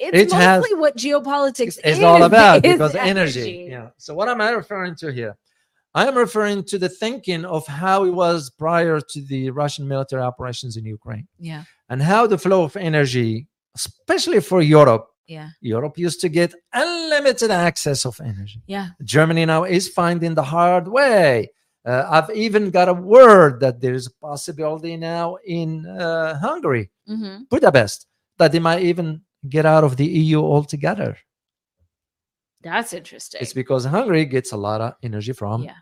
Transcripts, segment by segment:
it's It has- mostly what geopolitics it's is, all about is because energy. Yeah. So what am I referring to here? I am referring to the thinking of how it was prior to the Russian military operations in Ukraine Yeah. and how the flow of energy, especially for Europe, Yeah. Europe used to get unlimited access of energy. Yeah. Germany now is finding the hard way. Uh, I've even got a word that there is a possibility now in uh, Hungary, hmm Budapest, that they might even get out of the EU altogether. That's interesting. It's because Hungary gets a lot of energy from yeah.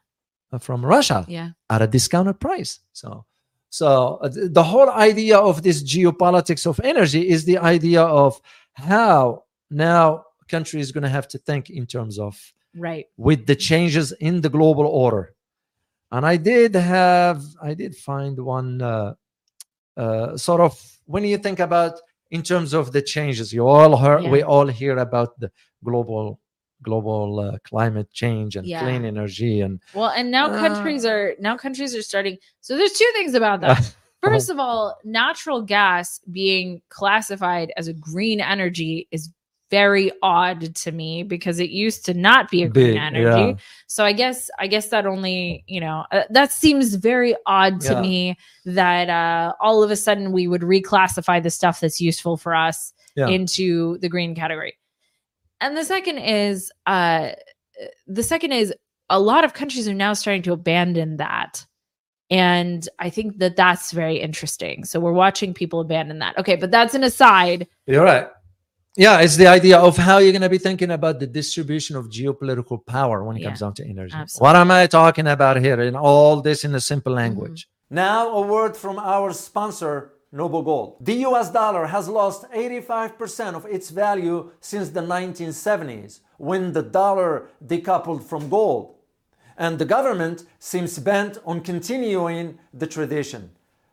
uh, from Russia Yeah. at a discounted price. So, so uh, the whole idea of this geopolitics of energy is the idea of how now country is going to have to think in terms of Right. with the changes in the global order. And I did have, I did find one uh, uh, sort of when you think about in terms of the changes, you all heard, Yeah. we all hear about the global global uh, climate change and Yeah. clean energy and Well, and now Uh, countries are now countries are starting. So there's two things about that. First of all, natural gas being classified as a green energy is very odd to me because it used to not be a green Big, energy. yeah. So I guess I guess that only, you know, uh, that seems very odd to Yeah. me that uh all of a sudden we would reclassify the stuff that's useful for us Yeah. into the green category. And the second is uh the second is a lot of countries are now starting to abandon that. And I think that that's very interesting. So we're watching people abandon that. Okay, but that's an aside. You're right. Yeah, it's the idea of how you're going to be thinking about the distribution of geopolitical power when it comes down to energy. absolutely. What am I talking about here And all this in a simple mm-hmm. language? Now, a word from our sponsor, Noble Gold. The US dollar has lost 85% of its value since the 1970s when the dollar decoupled from gold. And the government seems bent on continuing the tradition.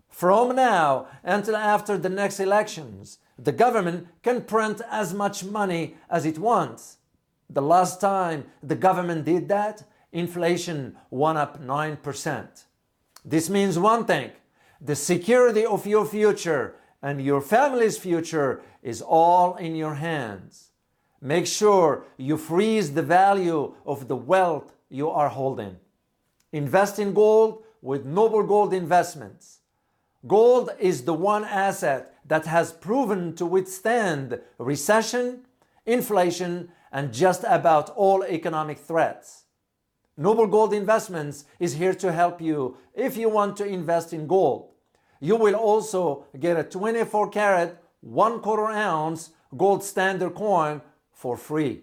From now until after the next elections, the government can print as much money as it wants. The last time the government did that, inflation went up 9%. This means one thing the security of your future and your family's future is all in your hands. Make sure you freeze the value of the wealth you are holding. Invest in gold with Noble Gold Investments. Gold is the one asset that has proven to withstand recession, inflation, and just about all economic threats. Noble Gold Investments is here to help you if you want to invest in gold. You will also get a 24 karat, 1 quarter ounce gold standard coin for free.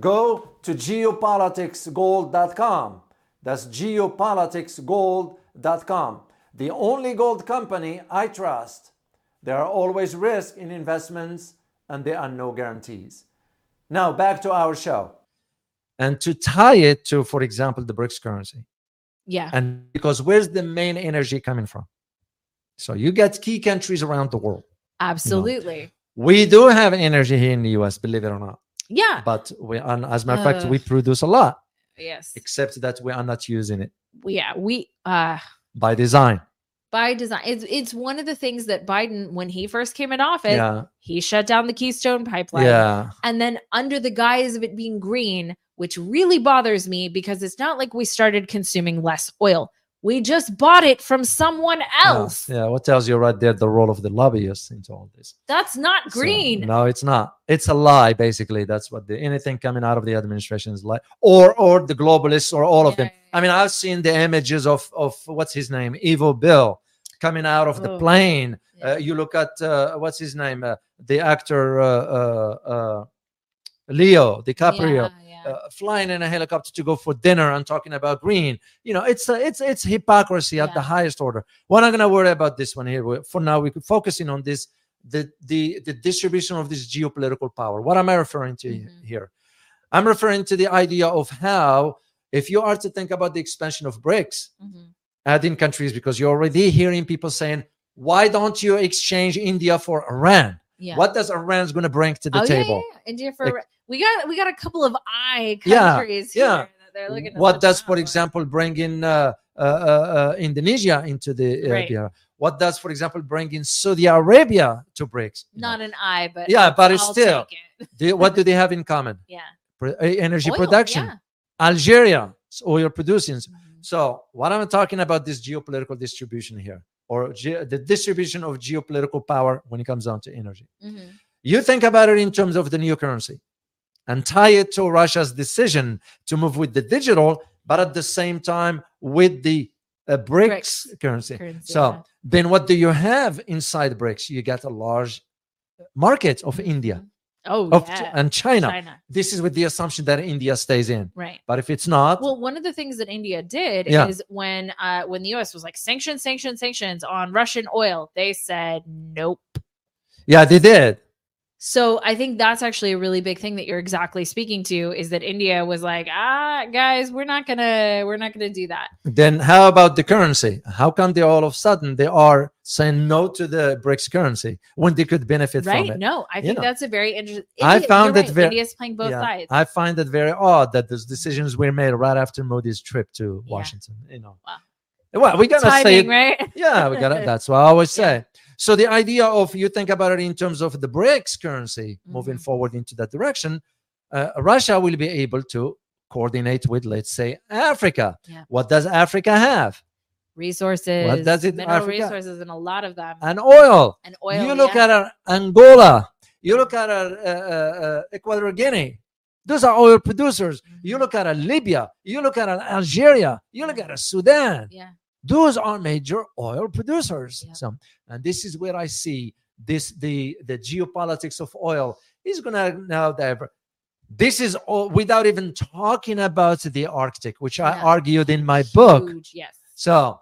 Go to geopoliticsgold.com. That's geopoliticsgold.com. The only gold company I trust. There are always risks in investments and there are no guarantees. Now back to our show. And to tie it to, for example, the BRICS currency. Yeah. And because where's the main energy coming from? So you get key countries around the world. Absolutely. We do have energy here in the US, believe it or not. Yeah. But we, and as a matter of fact, we produce a lot, Yes. except that we are not using it Yeah. We uh by design. By design. It's it's one of the things that Biden, when he first came in office, yeah. he shut down the Keystone pipeline. Yeah. And then under the guise of it being green, which really bothers me because it's not like we started consuming less oil. We just bought it from someone else. Yeah. yeah. What tells you right there the role of the lobbyists into all this? That's not So, green. no, it's not. It's a lie, basically. That's what the anything coming out of the administration is like, or or the globalists, or all of them. Yeah, yeah, I mean, I've seen the images of of what's his name, Evo Bill, coming out of the Oh. plane. Yeah. Uh, you look at uh, what's his name, uh, the actor uh, uh, uh, Leo DiCaprio. Yeah, yeah. Uh, flying in a helicopter to go for dinner and talking about green, you know, it's uh, it's it's hypocrisy at the highest order. We're not going to worry about this one here. For now, we could focusing on this the the the distribution of this geopolitical power. What am I referring to Mhm. here? I'm referring to the idea of how, if you are to think about the expansion of BRICS, Mhm. Adding countries, because you're already hearing people saying, why don't you exchange India for Iran? yeah. What does Iran's going to bring to the Oh, table? yeah, yeah. India for Like- we got we got a couple of I countries yeah. here that they're looking What does, for example, bring in uh, uh, uh, Indonesia into the uh, Right. What does, for example, bring in Saudi Arabia to BRICS? You know, Not an I, but Yeah, but it's I'll still- take it. do- what do they have in common? yeah. Pro- uh, energy Oil, production. yeah. Algeria, oil producing. Mhm. So, what I'm talking about this geopolitical distribution here, or ge- the distribution of geopolitical power when it comes down to energy. Mhm. You think about it in terms of the new currency and tie it to Russia's decision to move with the digital, but at the same time with the uh, BRICS, BRICS currency. Currency, So, yeah. then what do you have inside BRICS? You get a large market of India Oh, of yeah. and China. China. This is with the assumption that India stays in. Right. But if it's not, Well, one of the things that India did Yeah. is when uh, when the U.S. was like sanctions, sanctions, sanctions on Russian oil, they said nope. yeah, they did. So I think that's actually a really big thing that you're exactly speaking to is that India was like, ah, guys, we're not gonna we're not gonna do that. Then how about the currency? How come they all of a sudden they are saying no to the BRICS currency when they could benefit Right? from it? No, I You think know. that's a very interesting. I found it very- India's playing both Yeah, sides. I find it very odd that those decisions were made right after Modi's trip to Yeah. Washington. You know, Wow. well, we gotta say Timing, it. right? Yeah, we gotta. That's what I always say. So the idea of you think about it in terms of the BRICS currency moving Mhm. forward into that direction, uh, Russia will be able to coordinate with, let's say, Africa. Yeah. What does Africa have? Resources, What does it- mineral Africa- resources, and a lot of them, And oil. and oil. you look yeah. at Angola. You look at uh, uh, uh, Equatorial Guinea. Those are oil producers. You Mhm. look at Libya. You look at Algeria. You look at Sudan. yeah, Those are major oil producers. Yeah. So, and this is where I see this the the geopolitics of oil is gonna now diver. This is all without even talking about the Arctic, which I argued in my book. Yes. So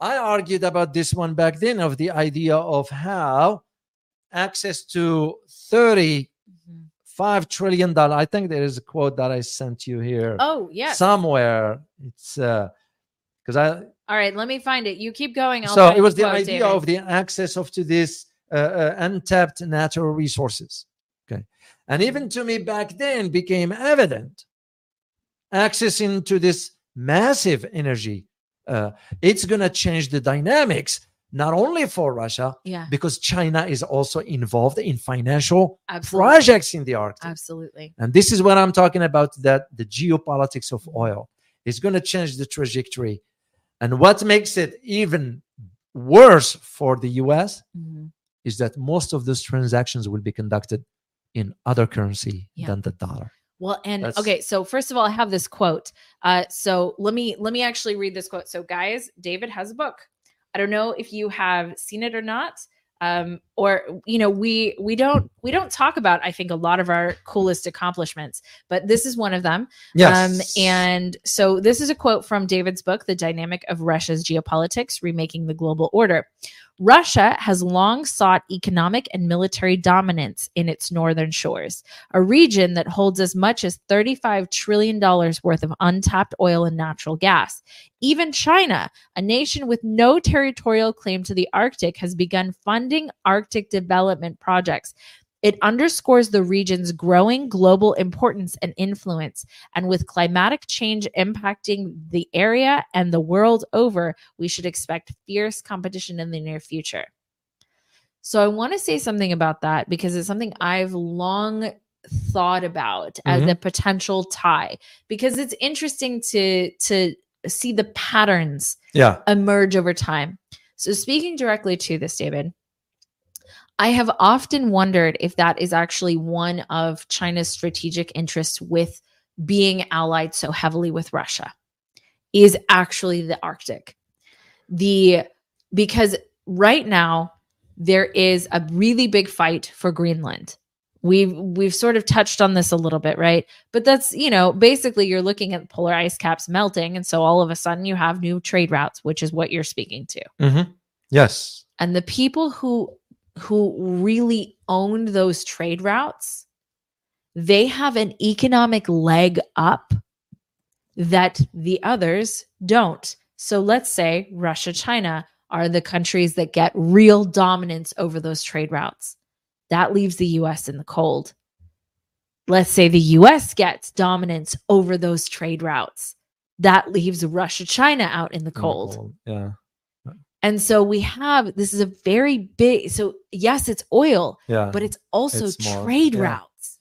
I argued about this one back then of the idea of how access to 35 Mhm. trillion dollar. I think there is a quote that I sent you here Oh yes. somewhere. It's uh because I All right, let me find it. You keep going. I'll so it was the quote, idea David. of the access of to this uh, uh, untapped natural resources. Okay, and even to me back then became evident accessing to this massive energy. Uh, it's going to change the dynamics not only for Russia yeah, because China is also involved in financial absolutely, projects in the Arctic. absolutely. And this is what I'm talking about that the geopolitics of oil is going to change the trajectory. And what makes it even worse for the US Mhm. is that most of those transactions will be conducted in other currency Yeah. than the dollar. Well, and That's- okay, so first of all, I have this quote. Uh, so let me let me actually read this quote. So, guys, David has a book. I don't know if you have seen it or not. Um, or you know, we we don't we don't talk about I think a lot of our coolest accomplishments, but this is one of them. Um, and so this is a quote from David's book, The Dynamic of Russia's Geopolitics Remaking the Global Order. Russia has long sought economic and military dominance in its northern shores, a region that holds as much as $35 trillion worth of untapped oil and natural gas. Even China, a nation with no territorial claim to the Arctic, has begun funding Arctic development projects. It underscores the region's growing global importance and influence. And with climatic change impacting the area and the world over, we should expect fierce competition in the near future. So I want to say something about that because it's something I've long thought about as Mhm. a potential tie because it's interesting to to see the patterns yeah. emerge over time. So, speaking directly to this, David, I have often wondered if that is actually one of China's strategic interests with being allied so heavily with Russia, is actually the Arctic. The because right now there is a really big fight for Greenland. We've we've sort of touched on this a little bit, right? But that's, you know, basically you're looking at polar ice caps melting and so all of a sudden you have new trade routes, which is what you're speaking to. Mhm. Yes. And the people who who really owned those trade routes, they have an economic leg up that the others don't. So let's say Russia, China are the countries that get real dominance over those trade routes. That leaves the US in the cold. Let's say the US gets dominance over those trade routes. that leaves Russia, China out in the In the cold. Yeah. And so we have this is a very big. So yes, it's oil, Yeah. but it's also It's more- trade yeah. routes.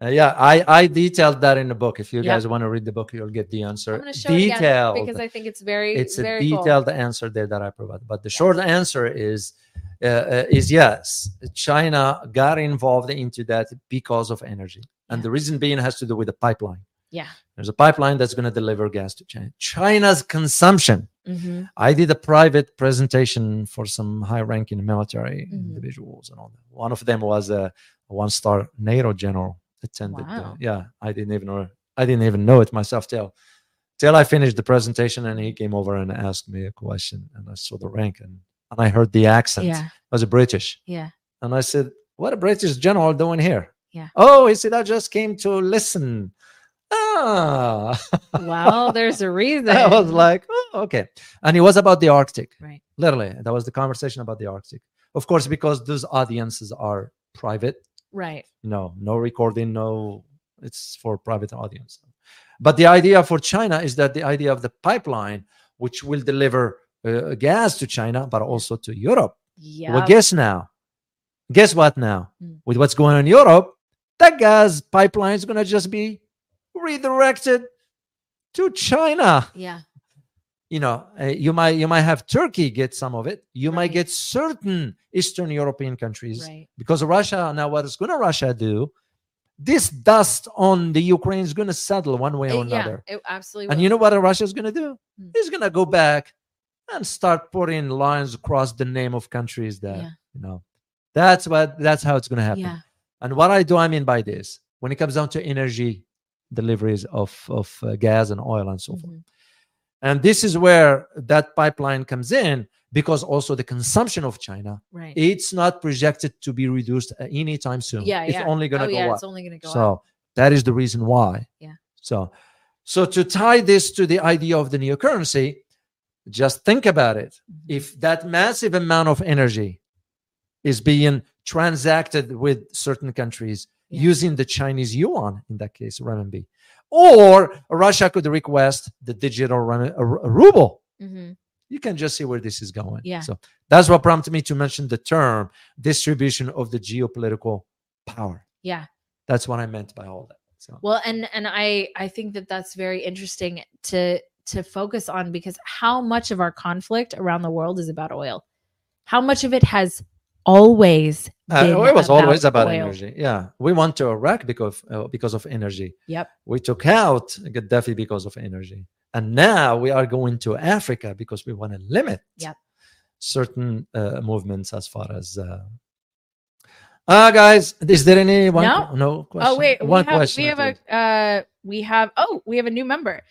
Uh, yeah, I, I detailed that in the book. If you Yeah. guys want to read the book, you'll get the answer. I'm going to show it again detailed. because I think it's very it's a very cool. detailed answer there that I provided. But the short answer is uh, uh, is yes. China got involved into that because of energy, and Yeah. the reason being has to do with the pipeline. Yeah. There's a pipeline that's going to deliver gas to China. China's consumption. Hmm I did a private presentation for some high-ranking military Mhm. individuals and all that. One of them was a one-star NATO general attended. Wow. yeah, I didn't even know. I didn't even know it myself till till I finished the presentation, and he came over and asked me a question, and I saw the rank and and I heard the accent. Yeah. It was a British, Yeah. and I said, "What a British general doing here?" Yeah. Oh, he said, "I just came to listen." Ah. Well, there's a reason. I was like, okay. And it was about the Arctic. right. Literally, that was the conversation about the Arctic. Of course, because those audiences are private. Right. No, no recording, no, it's for private audience. But the idea for China is that the idea of the pipeline, which will deliver uh, gas to China, but also to Europe. Yeah. Well, guess now. Guess what now? Mm. With what's going on in Europe, that gas pipeline is going to just be redirected to China yeah. You know uh, you might you might have turkey get some of it you might get certain eastern european countries Right. because russia now what is going to russia do this dust on the ukraine is going to settle one way or It- yeah. another It absolutely. and will. you know what russia is going to do he's going to go back and start putting lines across the name of countries that Yeah. you know that's what that's how it's going to happen Yeah. and what I do I mean by this, when it comes down to energy deliveries of of uh, gas and oil and so forth, Mhm. And this is where that pipeline comes in because also the consumption of China, Right. it's not projected to be reduced at any time soon. yeah. it's yeah. only going oh, to go yeah, up. It's only going to go up. So that is the reason why. Yeah. So, so to tie this to the idea of the new currency, just think about it. Mhm. If that massive amount of energy is being transacted with certain countries Yeah. using the Chinese yuan, in that case, renminbi, or Russia could request the digital renmin- a ru- a ruble. Mhm. You can just see where this is going. Yeah. So that's what prompted me to mention the term distribution of the geopolitical power. Yeah. That's what I meant by all that. So Well, and and I I think that that's very interesting to to focus on because how much of our conflict around the world is about oil? How much of it has always uh, it was always about oil? energy. Yeah, we went to Iraq because uh, because of energy. Yep. We took out Gaddafi because of energy, and now we are going to Africa because we want to limit Yep. certain uh, movements as far as. Uh, uh guys, is there any one No. no question? Oh wait, one we have question. we have a uh we have oh we have a new member.